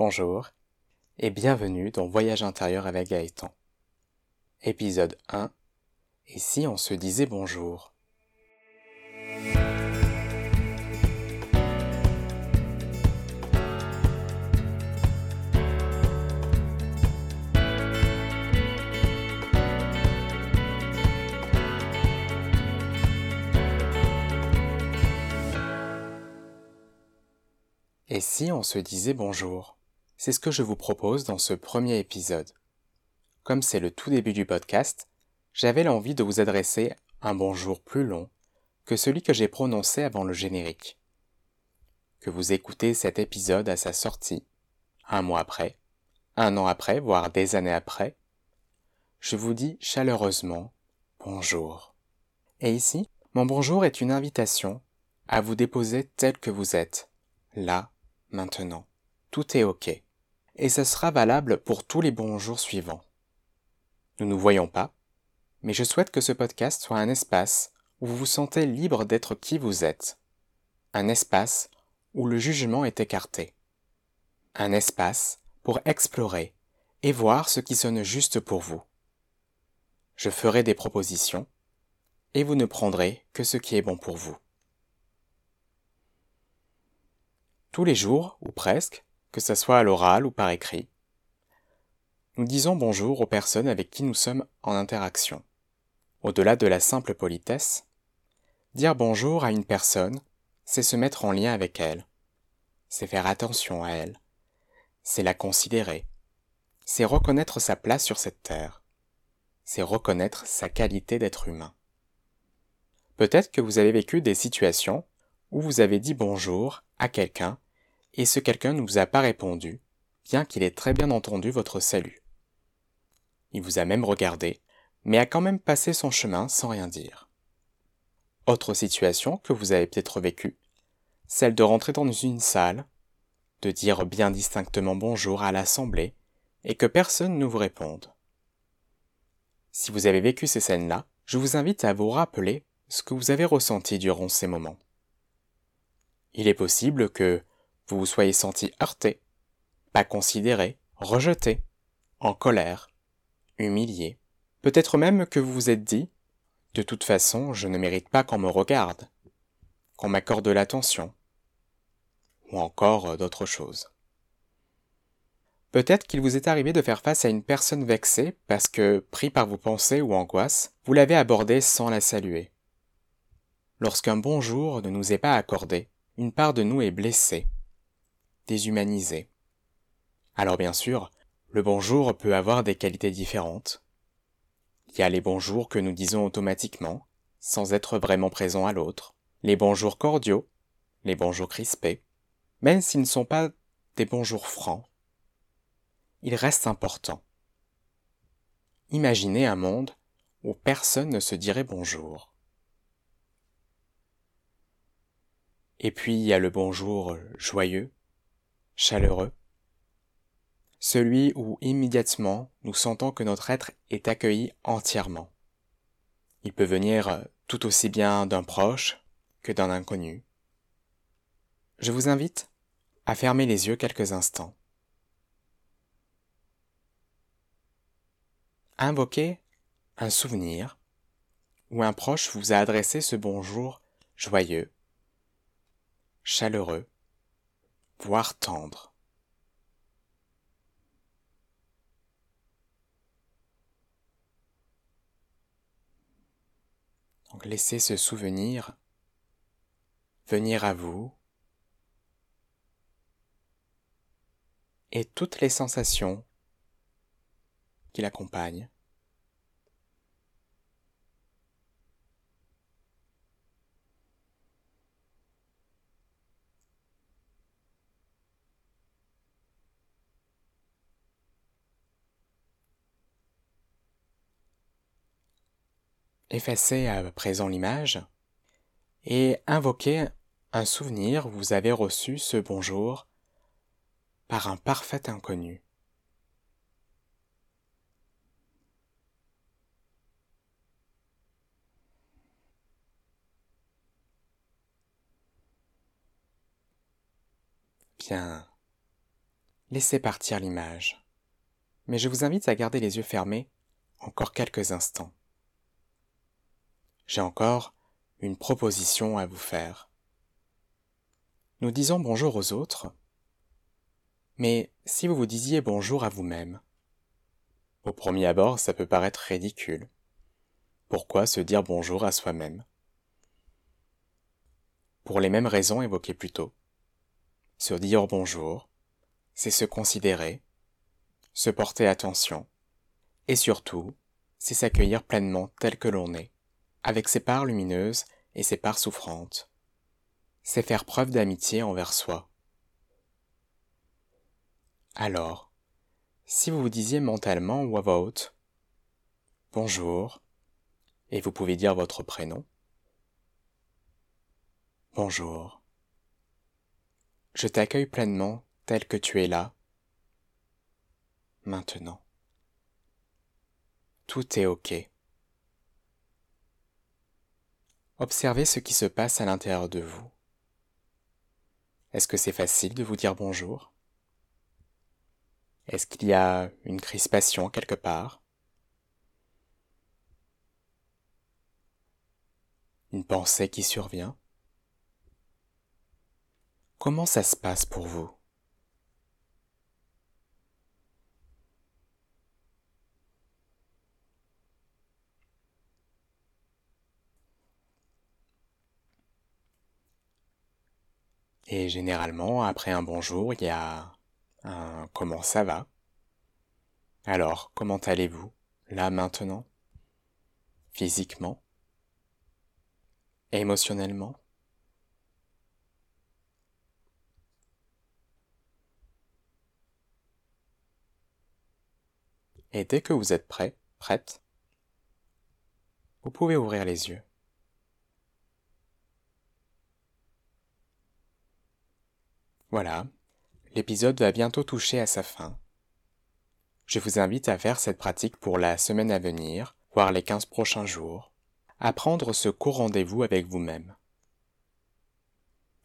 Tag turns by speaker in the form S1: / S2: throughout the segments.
S1: Bonjour et bienvenue dans Voyage intérieur avec Gaëtan. Épisode 1 Et si on se disait bonjour? Et si on se disait bonjour? C'est ce que je vous propose dans ce premier épisode. Comme c'est le tout début du podcast, j'avais l'envie de vous adresser un bonjour plus long que celui que j'ai prononcé avant le générique. Que vous écoutez cet épisode à sa sortie, un mois après, un an après, voire des années après, je vous dis chaleureusement bonjour. Et ici, mon bonjour est une invitation à vous déposer tel que vous êtes, là maintenant. Tout est OK. Et ce sera valable pour tous les bons jours suivants. Nous ne nous voyons pas, mais je souhaite que ce podcast soit un espace où vous vous sentez libre d'être qui vous êtes. Un espace où le jugement est écarté. Un espace pour explorer et voir ce qui sonne juste pour vous. Je ferai des propositions et vous ne prendrez que ce qui est bon pour vous. tous les jours, ou presque, que ce soit à l'oral ou par écrit. Nous disons bonjour aux personnes avec qui nous sommes en interaction. Au-delà de la simple politesse, dire bonjour à une personne, c'est se mettre en lien avec elle, c'est faire attention à elle, c'est la considérer, c'est reconnaître sa place sur cette terre, c'est reconnaître sa qualité d'être humain. Peut-être que vous avez vécu des situations où vous avez dit bonjour à quelqu'un et ce quelqu'un ne vous a pas répondu, bien qu'il ait très bien entendu votre salut. Il vous a même regardé, mais a quand même passé son chemin sans rien dire. Autre situation que vous avez peut-être vécue, celle de rentrer dans une salle, de dire bien distinctement bonjour à l'assemblée, et que personne ne vous réponde. Si vous avez vécu ces scènes-là, je vous invite à vous rappeler ce que vous avez ressenti durant ces moments. Il est possible que vous vous soyez senti heurté, pas considéré, rejeté, en colère, humilié. Peut-être même que vous vous êtes dit De toute façon, je ne mérite pas qu'on me regarde, qu'on m'accorde de l'attention, ou encore d'autres choses. Peut-être qu'il vous est arrivé de faire face à une personne vexée parce que, pris par vos pensées ou angoisses, vous l'avez abordée sans la saluer. Lorsqu'un bonjour ne nous est pas accordé, une part de nous est blessée, déshumanisée. Alors bien sûr, le bonjour peut avoir des qualités différentes. Il y a les bonjours que nous disons automatiquement, sans être vraiment présents à l'autre, les bonjours cordiaux, les bonjours crispés, même s'ils ne sont pas des bonjours francs. Il reste important. Imaginez un monde où personne ne se dirait bonjour. Et puis il y a le bonjour joyeux, chaleureux, celui où immédiatement nous sentons que notre être est accueilli entièrement. Il peut venir tout aussi bien d'un proche que d'un inconnu. Je vous invite à fermer les yeux quelques instants. Invoquez un souvenir où un proche vous a adressé ce bonjour joyeux chaleureux, voire tendre. Donc laissez ce souvenir venir à vous et toutes les sensations qui l'accompagnent. Effacez à présent l'image et invoquez un souvenir où vous avez reçu ce bonjour par un parfait inconnu. Bien. laissez partir l'image. Mais je vous invite à garder les yeux fermés encore quelques instants. J'ai encore une proposition à vous faire. Nous disons bonjour aux autres, mais si vous vous disiez bonjour à vous-même, au premier abord ça peut paraître ridicule. Pourquoi se dire bonjour à soi-même? Pour les mêmes raisons évoquées plus tôt. Se dire bonjour, c'est se considérer, se porter attention, et surtout, c'est s'accueillir pleinement tel que l'on est, avec ses parts lumineuses et ses parts souffrantes. C'est faire preuve d'amitié envers soi. Alors, si vous vous disiez mentalement ou à voix haute Bonjour, et vous pouvez dire votre prénom. Bonjour. Je t'accueille pleinement tel que tu es là, maintenant. Tout est OK. Observez ce qui se passe à l'intérieur de vous. Est-ce que c'est facile de vous dire bonjour? Est-ce qu'il y a une crispation quelque part? Une pensée qui survient? Comment ça se passe pour vous? Et généralement, après un bonjour, il y a un comment ça va? Alors, comment allez-vous? Là maintenant? Physiquement? Émotionnellement? Et dès que vous êtes prêt, prête, vous pouvez ouvrir les yeux. Voilà, l'épisode va bientôt toucher à sa fin. Je vous invite à faire cette pratique pour la semaine à venir, voire les 15 prochains jours à prendre ce court rendez-vous avec vous-même.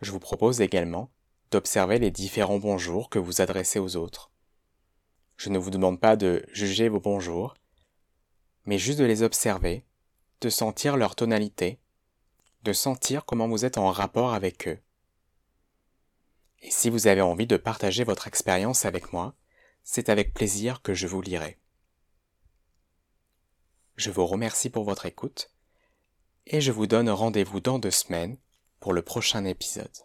S1: Je vous propose également d'observer les différents bonjours que vous adressez aux autres. Je ne vous demande pas de juger vos bonjours, mais juste de les observer, de sentir leur tonalité, de sentir comment vous êtes en rapport avec eux. Et si vous avez envie de partager votre expérience avec moi, c'est avec plaisir que je vous lirai. Je vous remercie pour votre écoute et je vous donne rendez-vous dans deux semaines pour le prochain épisode.